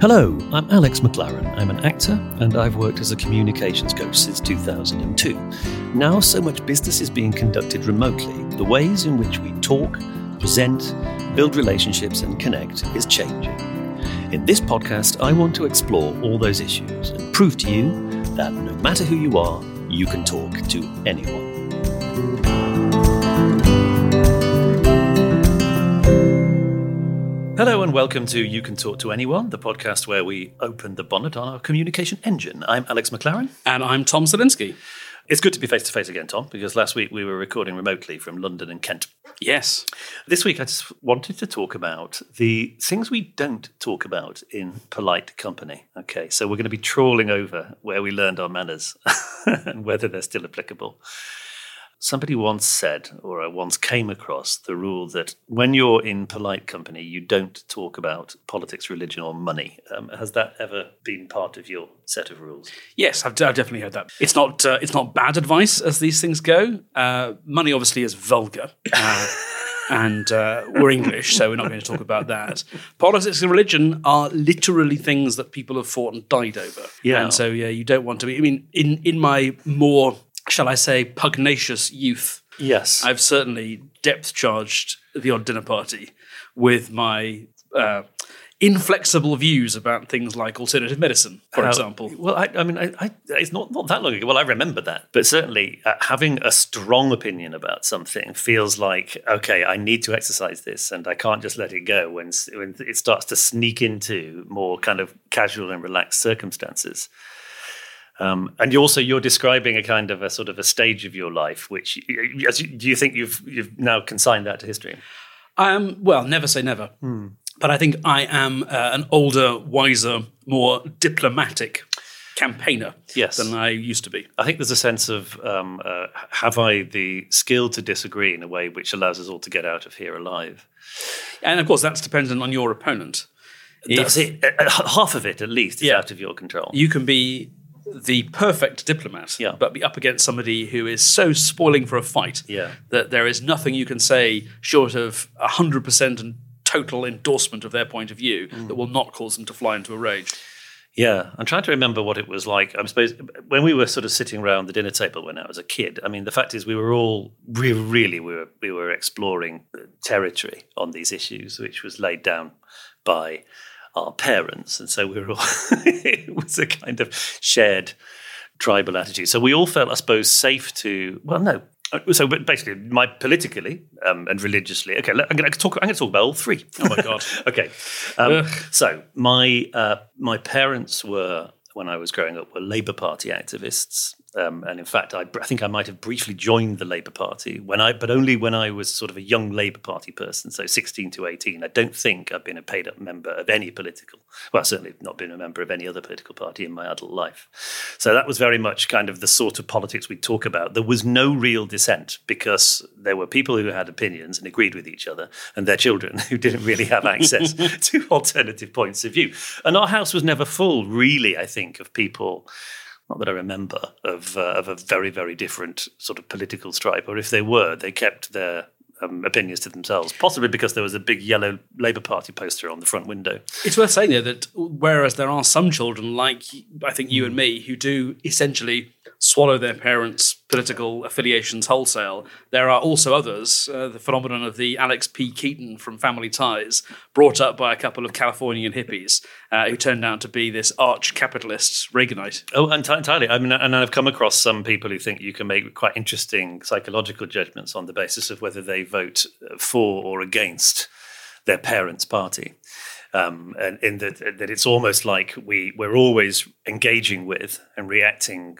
Hello, I'm Alex McLaren. I'm an actor and I've worked as a communications coach since 2002. Now, so much business is being conducted remotely, the ways in which we talk, present, build relationships, and connect is changing. In this podcast, I want to explore all those issues and prove to you that no matter who you are, you can talk to anyone. Hello and welcome to You Can Talk to Anyone, the podcast where we open the bonnet on our communication engine. I'm Alex McLaren. And I'm Tom Salinsky. It's good to be face to face again, Tom, because last week we were recording remotely from London and Kent. Yes. This week I just wanted to talk about the things we don't talk about in polite company. Okay, so we're going to be trawling over where we learned our manners and whether they're still applicable. Somebody once said, or I once came across, the rule that when you're in polite company, you don't talk about politics, religion, or money. Um, has that ever been part of your set of rules? Yes, I've, I've definitely heard that. It's not uh, it's not bad advice as these things go. Uh, money obviously is vulgar. Uh, and uh, we're English, so we're not going to talk about that. Politics and religion are literally things that people have fought and died over. Yeah. And so, yeah, you don't want to be. I mean, in, in my more shall I say, pugnacious youth, Yes. I've certainly depth charged the odd dinner party with my uh, inflexible views about things like alternative medicine, for How- example. Well, I, I mean, I, I, it's not, not that long ago. Well, I remember that. But certainly uh, having a strong opinion about something feels like, okay, I need to exercise this and I can't just let it go when, when it starts to sneak into more kind of casual and relaxed circumstances. Um, and you also you're describing a kind of a sort of a stage of your life, which y- as you, do you think you've you've now consigned that to history? I am, well, never say never. But I think I am uh, an older, wiser, more diplomatic campaigner Yes. than I used to be. I think there's a sense of um, uh, have I the skill to disagree in a way which allows us all to get out of here alive? And of course, that's dependent on your opponent. That's If- it. Uh, uh, half of it, at least, is Yeah. out of your control. You can be the perfect diplomat, Yeah. but be up against somebody who is so spoiling for a fight Yeah. that there is nothing you can say short of 100% and total endorsement of their point of view Mm. that will not cause them to fly into a rage. Yeah, I'm trying to remember what it was like. I suppose when we were sort of sitting around the dinner table when I was a kid. I mean, the fact is, we were all we really we were we were exploring territory on these issues, which was laid down by our parents, and so we were all. it was a kind of shared tribal attitude. So we all felt, I suppose, safe to. Well, no. Uh, So, basically, my politically um, and religiously. Okay, I'm going to talk. I'm going to talk about all three. Oh my God. okay. Um, so my uh, my parents were when I was growing up were Labour Party activists, um, and in fact, I, I think I might have briefly joined the Labour Party when I, but only when I was sort of a young Labour Party person, so 16 to 18. I don't think I've been a paid up member of any political. Well, certainly not been a member of any other political party in my adult life. So that was very much kind of the sort of politics we talk about. There was no real dissent because there were people who had opinions and agreed with each other, and their children who didn't really have access to alternative points of view. And our house was never full, really, I think, of people. Not that I remember of uh, of a very very different sort of political stripe, or if they were, they kept their um, opinions to themselves. Possibly because there was a big yellow Labour Party poster on the front window. It's worth saying though that whereas there are some children like I think you and me who do essentially swallow their parents' political affiliations wholesale, there are also others. Uh, the phenomenon of the Alex P. Keaton from Family Ties, brought up by a couple of Californian hippies uh, who turned out to be this arch capitalist Reaganite. Oh, enti- entirely. I mean, and I've come across some people who think you can make quite interesting psychological judgments on the basis of whether they vote for or against their parents' party. Um, and in that, that it's almost like we we're always engaging with and reacting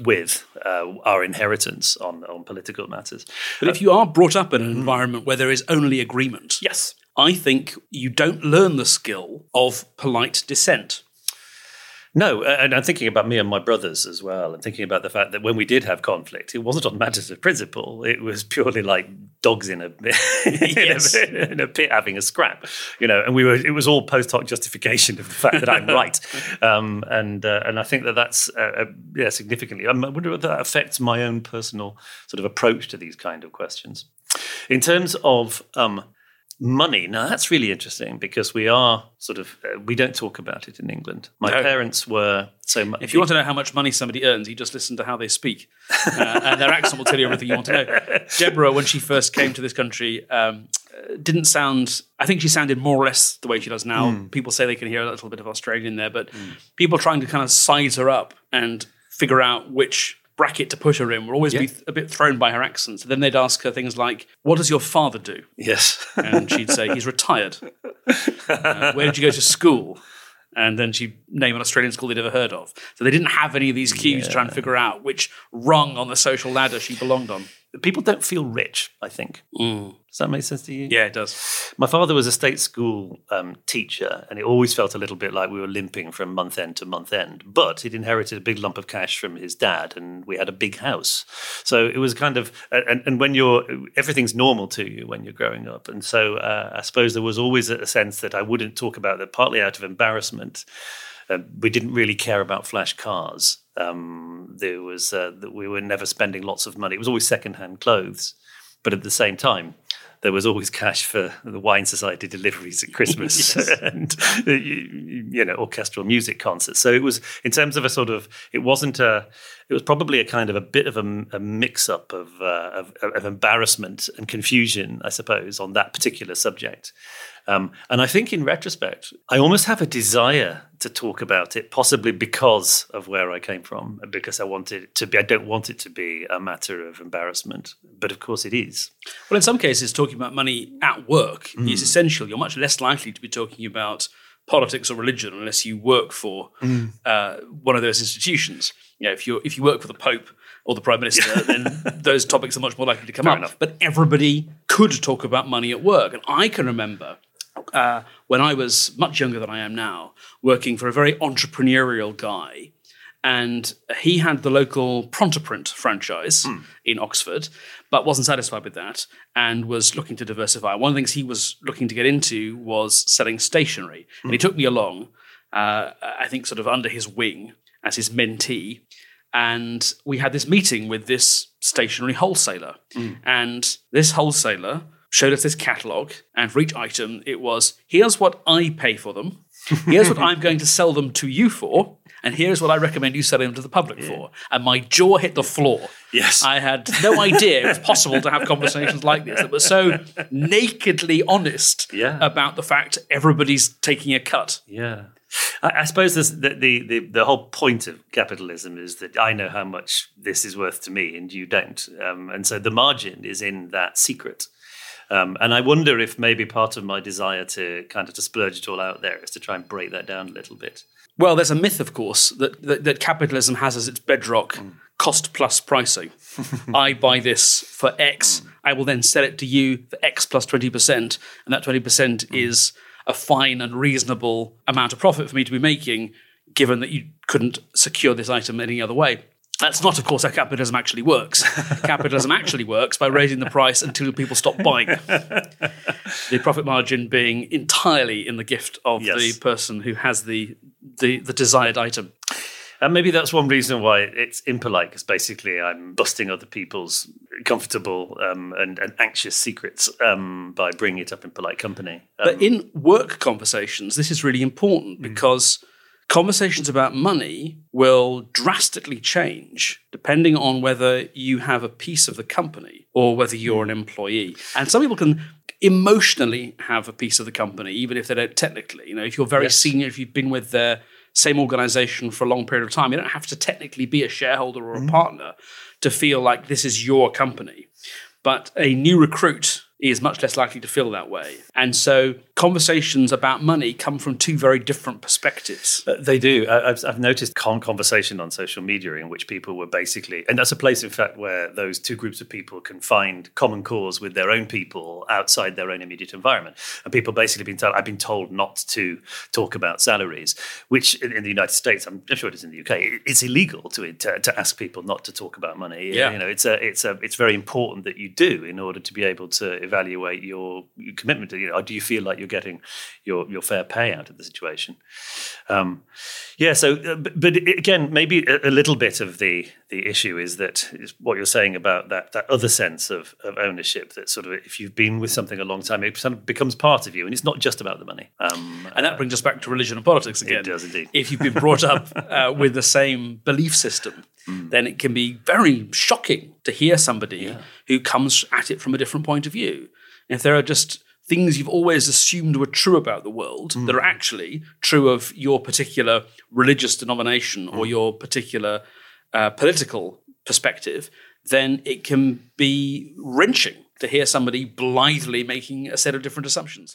with uh, our inheritance on on political matters. But if you are brought up in an environment where there is only agreement, Yes. I think you don't learn the skill of polite dissent. No, and I'm thinking about me and my brothers as well, and thinking about the fact that when we did have conflict, it wasn't on matters of principle. It was purely like dogs in a, Yes. in, a in a pit having a scrap, you know. And we were it was all post hoc justification of the fact that I'm right, um, and uh, and I think that that's uh, uh, yeah significantly. Um, I wonder whether that affects my own personal sort of approach to these kind of questions. In terms of um, money, now that's really interesting because we are sort of uh, we don't talk about it in England. My No. parents were so much. If you want to know how much money somebody earns, you just listen to how they speak, uh, and their accent will tell you everything you want to know. Deborah, when she first came to this country, um, didn't sound. I think she sounded more or less the way she does now. People say they can hear a little bit of Australian there, but people trying to kind of size her up and figure out which bracket to put her in will always be a bit thrown by her accent. So then they'd ask her things like, "What does your father do?" yes, And she'd say, "He's retired." Uh, where did you go to school? And then she'd name an Australian school they'd ever heard of. So they didn't have any of these cues to try and figure out which rung on the social ladder she belonged on. People don't feel rich. I think does that make sense to you? Yeah, it does. My father was a state school um, teacher, and it always felt a little bit like we were limping from month end to month end. But he'd inherited a big lump of cash from his dad, and we had a big house. So it was kind of, and, and when you're, everything's normal to you when you're growing up. And so uh, I suppose there was always a sense that I wouldn't talk about that, partly out of embarrassment. Uh, we didn't really care about flash cars. Um, there was uh, that we were never spending lots of money. It was always secondhand clothes, but at the same time, there was always cash for the wine society deliveries at Christmas and uh, you, you know orchestral music concerts. So it was in terms of a sort of it wasn't a it was probably a kind of a bit of a, a mix up of, uh, of of embarrassment and confusion, I suppose, on that particular subject. Um, and I think in retrospect, I almost have a desire to talk about it, possibly because of where I came from, because I want it to be. I don't want it to be a matter of embarrassment, but of course it is. Well, in some cases, talking about money at work is essential. You're much less likely to be talking about politics or religion unless you work for uh, one of those institutions. You know, if you if you work for the Pope or the Prime Minister, then those topics are much more likely to come Fair up. enough. But everybody could talk about money at work, and I can remember. Uh, when I was much younger than I am now, working for a very entrepreneurial guy, and he had the local Prontoprint franchise in Oxford, but wasn't satisfied with that and was looking to diversify. One of the things he was looking to get into was selling stationery, and he took me along. Uh, I think sort of under his wing as his mentee, and we had this meeting with this stationery wholesaler, and this wholesaler showed us this catalog, and for each item, it was here's what I pay for them, here's what I'm going to sell them to you for, and here's what I recommend you sell them to the public for. And my jaw hit the floor. Yes. I had no idea it was possible to have conversations like this that were so nakedly honest Yeah. about the fact everybody's taking a cut. Yeah. I, suppose the, the, the whole point of capitalism is that I know how much this is worth to me and you don't. Um, and so the margin is in that secret. Um, and I wonder if maybe part of my desire to kind of to splurge it all out there is to try and break that down a little bit. Well, there's a myth, of course, that, that, that capitalism has as its bedrock mm. cost plus pricing. I buy this for X, mm. I will then sell it to you for X plus 20%, and that 20% mm. is a fine and reasonable amount of profit for me to be making, given that you couldn't secure this item any other way. That's not, of course, how capitalism actually works. capitalism actually works by raising the price until people stop buying. the profit margin being entirely in the gift of Yes. the person who has the, the, the desired item. And maybe that's one reason why it's impolite, because basically I'm busting other people's comfortable um, and, and anxious secrets um, by bringing it up in polite company. Um, But in work conversations, this is really important because conversations about money will drastically change depending on whether you have a piece of the company or whether you're an employee. And some people can emotionally have a piece of the company, even if they don't technically. You know, if you're very Yes. senior, if you've been with the same organization for a long period of time, you don't have to technically be a shareholder or a mm-hmm. partner to feel like this is your company. But a new recruit is much less likely to feel that way. And so conversations about money come from two very different perspectives. Uh, they do. I, I've, I've noticed con- conversation on social media in which people were basically, and that's a place, in fact, where those two groups of people can find common cause with their own people outside their own immediate environment. And people basically been told, I've been told not to talk about salaries, which in, in the United States, I'm sure it is in the UK, it, it's illegal to, to, to ask people not to talk about money. Yeah. You know, it's a, it's a, it's very important that you do in order to be able to evaluate your, your commitment to, you know, do you feel like you're getting your, your fair pay out of the situation? Um, yeah. So, uh, but, but again, maybe a, a, little bit of the the issue is that is what you're saying about that that other sense of, of ownership. That sort of if you've been with something a long time, it sort of becomes part of you, and it's not just about the money. Um, and that brings us back to religion and politics again. It does indeed. If you've been brought up uh, with the same belief system, mm. then it can be very shocking to hear somebody yeah. who comes at it from a different point of view. If there are just things you've always assumed were true about the world mm. that are actually true of your particular religious denomination mm. or your particular uh, political perspective, then it can be wrenching to hear somebody blithely making a set of different assumptions.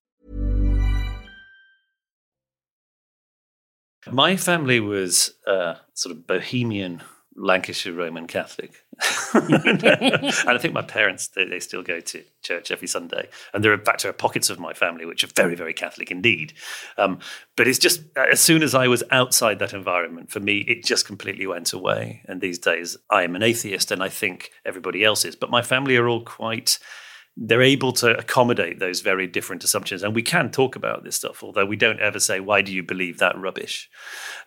My family was uh, sort of bohemian Lancashire Roman Catholic. and I think my parents, they, they, still go to church every Sunday. And there are, in fact, there are pockets of my family which are very, very Catholic indeed. Um, but it's just, as soon as I was outside that environment, for me, it just completely went away. And these days, I am an atheist and I think everybody else is. But my family are all quite they're able to accommodate those very different assumptions. And we can talk about this stuff, although we don't ever say, why do you believe that rubbish?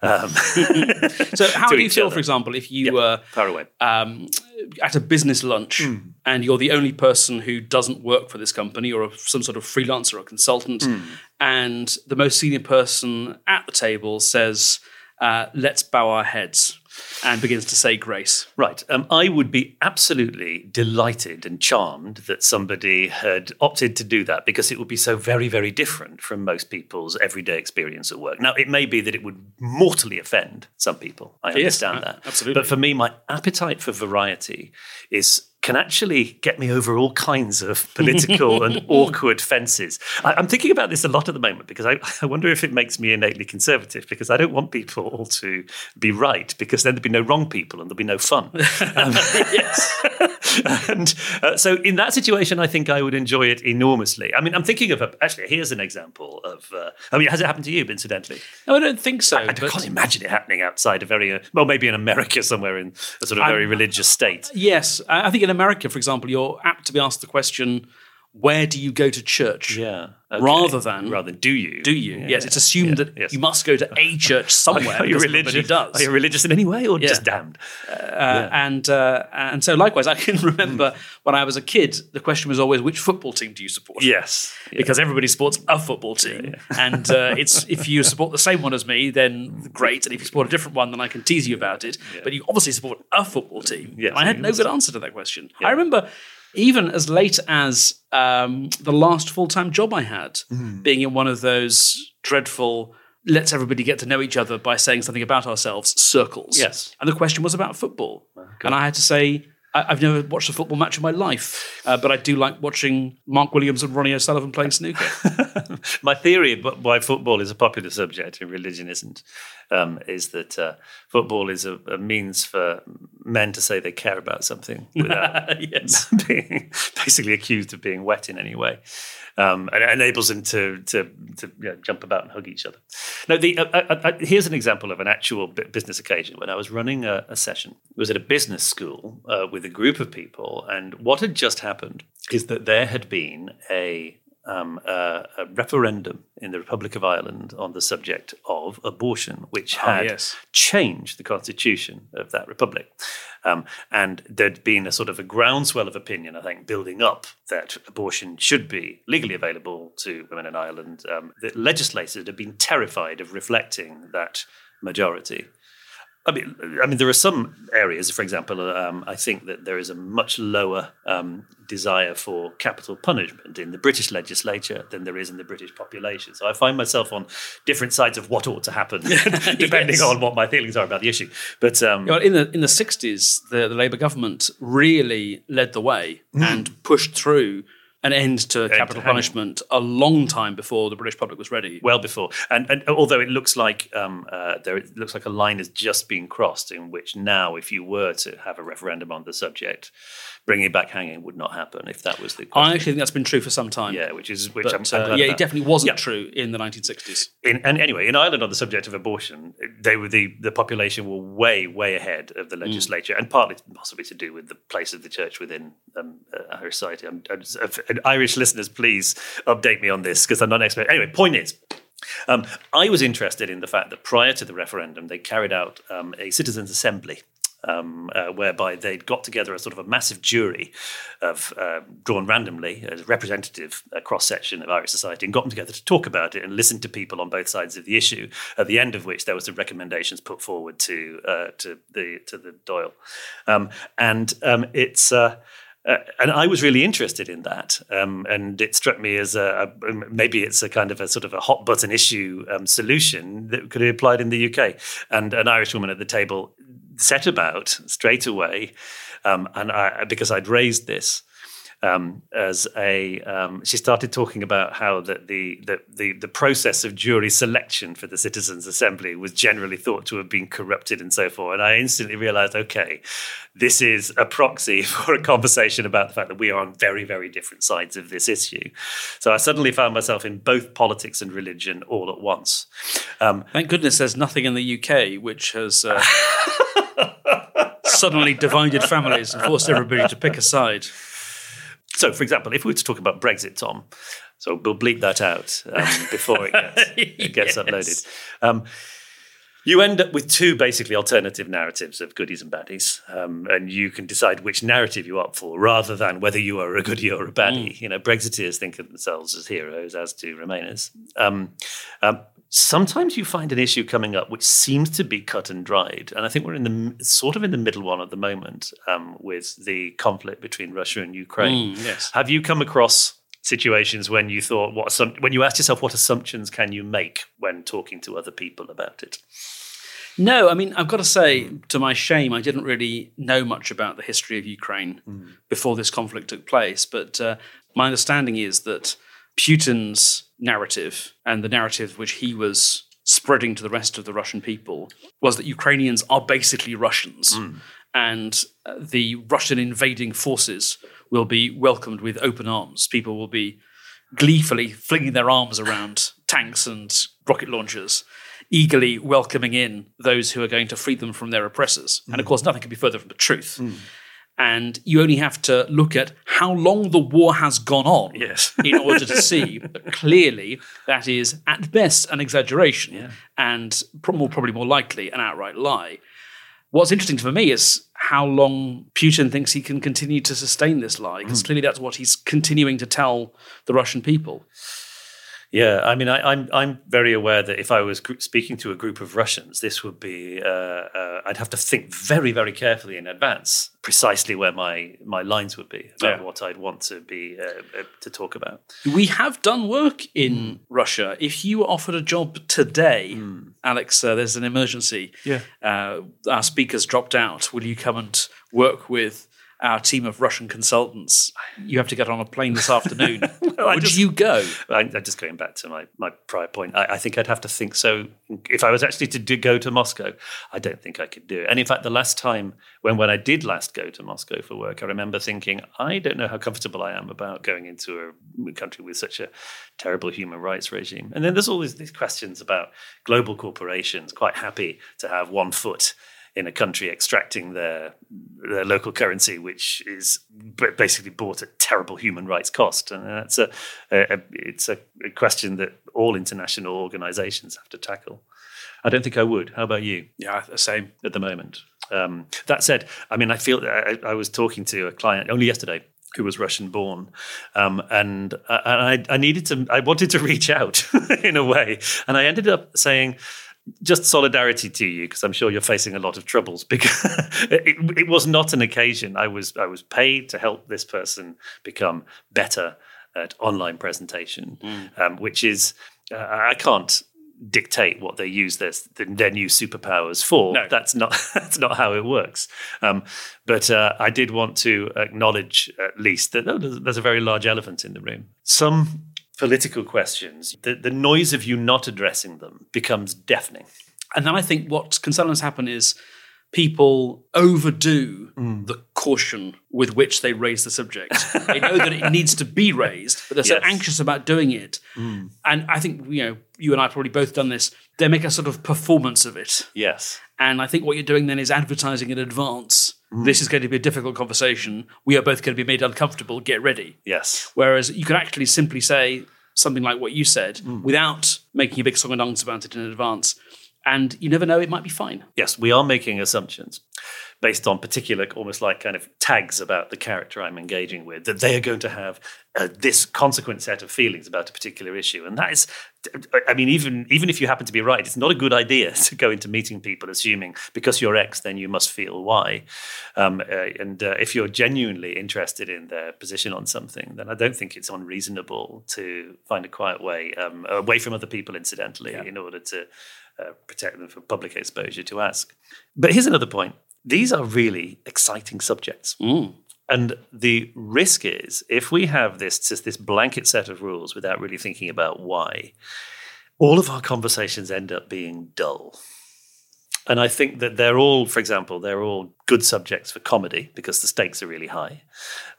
Um, so, how do you feel, other. for example, if you were far away. Um, at a business lunch mm. and you're the only person who doesn't work for this company or some sort of freelancer or consultant, mm. and the most senior person at the table says, uh, let's bow our heads and begins to say grace. Right. Um, I would be absolutely delighted and charmed that somebody had opted to do that because it would be so very, very different from most people's everyday experience at work. Now, it may be that it would mortally offend some people. I understand yes, that. Absolutely. But for me, my appetite for variety is can actually get me over all kinds of political and awkward fences. I, am thinking about this a lot at the moment because I, I, wonder if it makes me innately conservative because I don't want people all to be right because then there'd be no wrong people and there'll be no fun. Um, yes. and uh, so in that situation, I think I would enjoy it enormously. I mean, I'm thinking of a, actually, here's an example of, uh, I mean, has it happened to you, incidentally? No, I don't think so. I, I can't imagine it happening outside a very, uh, well, maybe in America somewhere in a sort of very religious state. Yes. I think in America, for example, you're apt to be asked the question, where do you go to church? Yeah. Okay. Rather than rather than do you? do you? Yeah, yes, it's assumed yeah, that yes. you must go to a church somewhere. Are you religious? Does. Are you religious in any way, or just damned? Uh, and uh, and so likewise, I can remember when I was a kid, the question was always, which football team do you support? Yes. Because everybody supports a football team, and uh, it's if you support the same one as me, then great. And if you support a different one, then I can tease you about it. But you obviously support a football team. Yes, I had no good answer to that question. I remember even as late as um, the last full time job I had, Mm-hmm. being in one of those dreadful. Let's everybody get to know each other by saying something about ourselves circles. Yes. And the question was about football. and I had to say, I, I've never watched a football match in my life, uh, but I do like watching Mark Williams and Ronnie O'Sullivan playing snooker. My theory about why football is a popular subject and religion isn't um, is that uh, football is a, a means for men to say they care about something without yes. being basically accused of being wet in any way. Um, and it enables them to to, to you know, jump about and hug each other. Now, the, uh, uh, uh, here's an example of an actual business occasion when I was running a, a session. It was at a business school uh, with a group of people, and what had just happened is that there had been a um, uh, a referendum in the Republic of Ireland on the subject of abortion, which had yes. changed the constitution of that republic. Um, and there'd been a sort of a groundswell of opinion, I think, building up that abortion should be legally available to women in Ireland. Um, the legislators had been terrified of reflecting that majority. I mean, I mean, there are some areas, for example, um, I think that there is a much lower um, desire for capital punishment in the British legislature than there is in the British population. So I find myself on different sides of what ought to happen, depending Yes. on what my feelings are about the issue. But um, Well, in the in the sixties, the, the Labour government really led the way and pushed through an end to capital hanging. punishment a long time before the British public was ready. well before. And, and although it looks like um, uh, there it looks like a line has just been crossed, in which now, if you were to have a referendum on the subject, bringing back hanging would not happen if that was the question. I actually think that's been true for some time. yeah, which is which But, I'm, I'm uh, glad yeah, it definitely wasn't Yeah. true in the 1960s. In, and anyway, in Ireland, on the subject of abortion, they were the the population were way way ahead of Mm. the legislature, and partly possibly to do with the place of the church within um, uh, Irish society. I'm, I'm, if- and Irish listeners, please update me on this because I'm not an expert. Anyway, point is. Um, I was interested in the fact that prior to the referendum, they carried out um, a citizens' assembly um, uh, whereby they'd got together a sort of a massive jury of uh, drawn randomly as a representative uh, cross section of Irish society and got them together to talk about it and listen to people on both sides of the issue. At the end of which there was the recommendations put forward to uh, to the to the Dáil, um, and um, it's. Uh, and I was really interested in that, um, and it struck me as a, a maybe it's a kind of a sort of a hot button issue um, solution that could be applied in the UK. And an Irish woman at the table set about straight away, um, and I, because I'd raised this um, as a, um, she started talking about how that the, the the the process of jury selection for the Citizens' Assembly was generally thought to have been corrupted and so forth. And I instantly realised, okay, this is a proxy for a conversation about the fact that we are on very very different sides of this issue. So I suddenly found myself in both politics and religion all at once. Um, Thank goodness there's nothing in the UK which has uh, suddenly divided families and forced everybody to pick a side. So, for example, if we were to talk about Brexit, Tom, so we'll bleep that out um, before it gets, it gets Yes. uploaded. Um, you end up with two basically alternative narratives of goodies and baddies, um, and you can decide which narrative you opt for, rather than whether you are a goodie or a baddie. You know, Brexiteers think of themselves as heroes, as do Remainers. Um, um, sometimes you find an issue coming up which seems to be cut and dried, and I think we're in the sort of in the middle one at the moment um, with the conflict between Russia and Ukraine. Mm, yes. Have you come across situations when you thought what assump- when you asked yourself what assumptions can you make when talking to other people about it? No, I mean, I've got to say, to my shame, I didn't really know much about the history of Ukraine before this conflict took place. But uh, my understanding is that Putin's narrative and the narrative which he was spreading to the rest of the Russian people was that Ukrainians are basically Russians. Hmm. And uh, the Russian invading forces will be welcomed with open arms. People will be gleefully flinging their arms around tanks and rocket launchers, eagerly welcoming in those who are going to free them from their oppressors. And of hmm. course, nothing could be further from the truth. Hmm. And you only have to look at how long the war has gone on Yes. in order to see that clearly that is at best an exaggeration Yeah. and more, probably more likely an outright lie. What's interesting for me is how long Putin thinks he can continue to sustain this lie, because mm. clearly that's what he's continuing to tell the Russian people. Yeah, I mean, I, I'm I'm very aware that if I was gr- speaking to a group of Russians, this would be uh, uh, I'd have to think very very carefully in advance precisely where my my lines would be about Yeah. what I'd want to be uh, uh, to talk about. We have done work in Russia. If you were offered a job today, Alex, uh, there's an emergency. Yeah. Uh, our speakers dropped out. Will you come and work with our team of Russian consultants? You have to get on a plane this afternoon. I Would just- you go? I, I'm just going back to my, my prior point. I, I think I'd have to think so. If I was actually to do, go to Moscow, I don't think I could do it. And in fact, the last time when when I did last go to Moscow for work, I remember thinking, I don't know how comfortable I am about going into a country with such a terrible human rights regime. And then there's all these, these questions about global corporations quite happy to have one foot in a country extracting their their local currency, which is basically bought at terrible human rights cost, and that's a, a, a it's a, a question that all international organisations have to tackle. I don't think I would. How about you? Yeah, the same. At the moment. Um, that said, I mean, I feel I, I was talking to a client only yesterday who was Russian born, um, and, uh, and I, I needed to. I wanted to reach out in a way, and I ended up saying just solidarity to you because I'm sure you're facing a lot of troubles. Because it, it was not an occasion. I was I was paid to help this person become better at online presentation, um, which is uh, I can't dictate what they use their their new superpowers for. No. That's not that's not how it works. Um, but uh, I did want to acknowledge at least that oh, there's, there's a very large elephant in the room. Some political questions, the, the noise of you not addressing them becomes deafening. And then I think what can sometimes happen is people overdo mm. the caution with which they raise the subject. they know that it needs to be raised, but they're so anxious about doing it. Mm. And I think you know, you and I have probably both done this. They make a sort of performance of it. Yes. And I think what you're doing then is advertising in advance. Mm. This is going to be a difficult conversation. We are both going to be made uncomfortable. Get ready. Yes. Whereas you could actually simply say something like what you said mm. without making a big song and dance about it in advance. And you never know, it might be fine. Yes, we are making assumptions based on particular, almost like kind of tags about the character I'm engaging with, that they are going to have uh, this consequent set of feelings about a particular issue. And that is, I mean, even even if you happen to be right, it's not a good idea to go into meeting people assuming because you're X, then you must feel Y. Um, uh, and uh, if you're genuinely interested in their position on something, then I don't think it's unreasonable to find a quiet way um, away from other people, incidentally, in order to uh, protect them from public exposure to ask. But here's another point these are really exciting subjects. And the risk is if we have this just this blanket set of rules without really thinking about why, all of our conversations end up being dull. And I think that they're all, for example, they're all good subjects for comedy because the stakes are really high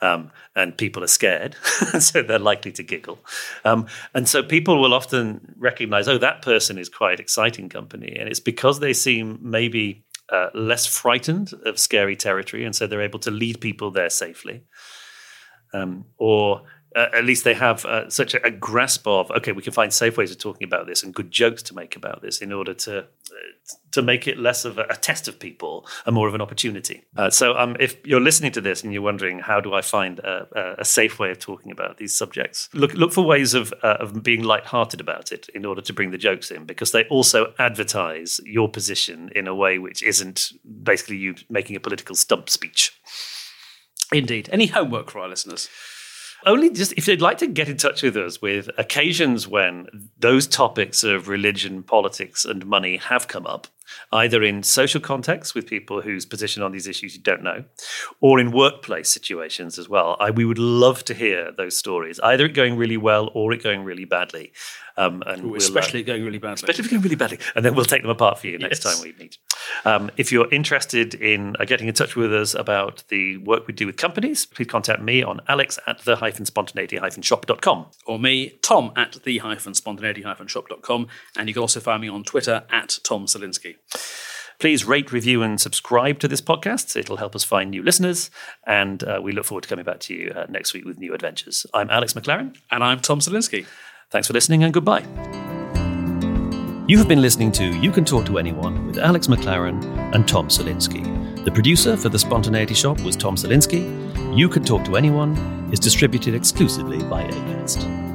um, and people are scared. so they're likely to giggle. Um, and so people will often recognize, oh, that person is quite exciting company. And it's because they seem maybe uh, less frightened of scary territory. And so they're able to lead people there safely. Um, or uh, at least they have uh, such a, a grasp of okay, we can find safe ways of talking about this and good jokes to make about this in order to uh, to make it less of a, a test of people and more of an opportunity. Uh, so, um, if you're listening to this and you're wondering how do I find a, a, safe way of talking about these subjects, look look for ways of uh, of being light-hearted about it in order to bring the jokes in because they also advertise your position in a way which isn't basically you making a political stump speech. Indeed. Any homework for our listeners? Only just if they'd like to get in touch with us with occasions when those topics of religion, politics, and money have come up, either in social contexts with people whose position on these issues you don't know, or in workplace situations as well. I, we would love to hear those stories, either it going really well or it going really badly. Um, and Ooh, we'll, uh, going really badly. especially going really badly. And then we'll take them apart for you next Yes. time we meet. Um, if you're interested in uh, getting in touch with us about the work we do with companies, please contact me on alex at the hyphen spontaneity hyphen shop.com. or me, Tom at the hyphen spontaneity hyphen shop.com. And you can also find me on Twitter at Tom Salinsky. Please rate, review, and subscribe to this podcast. It'll help us find new listeners, and uh, we look forward to coming back to you uh, next week with new adventures. I'm Alex McLaren. And I'm Tom Salinsky. Thanks for listening, and goodbye. You have been listening to You Can Talk to Anyone with Alex McLaren and Tom Salinsky. The producer for The Spontaneity Shop was Tom Salinsky. You Can Talk to Anyone is distributed exclusively by ACAST.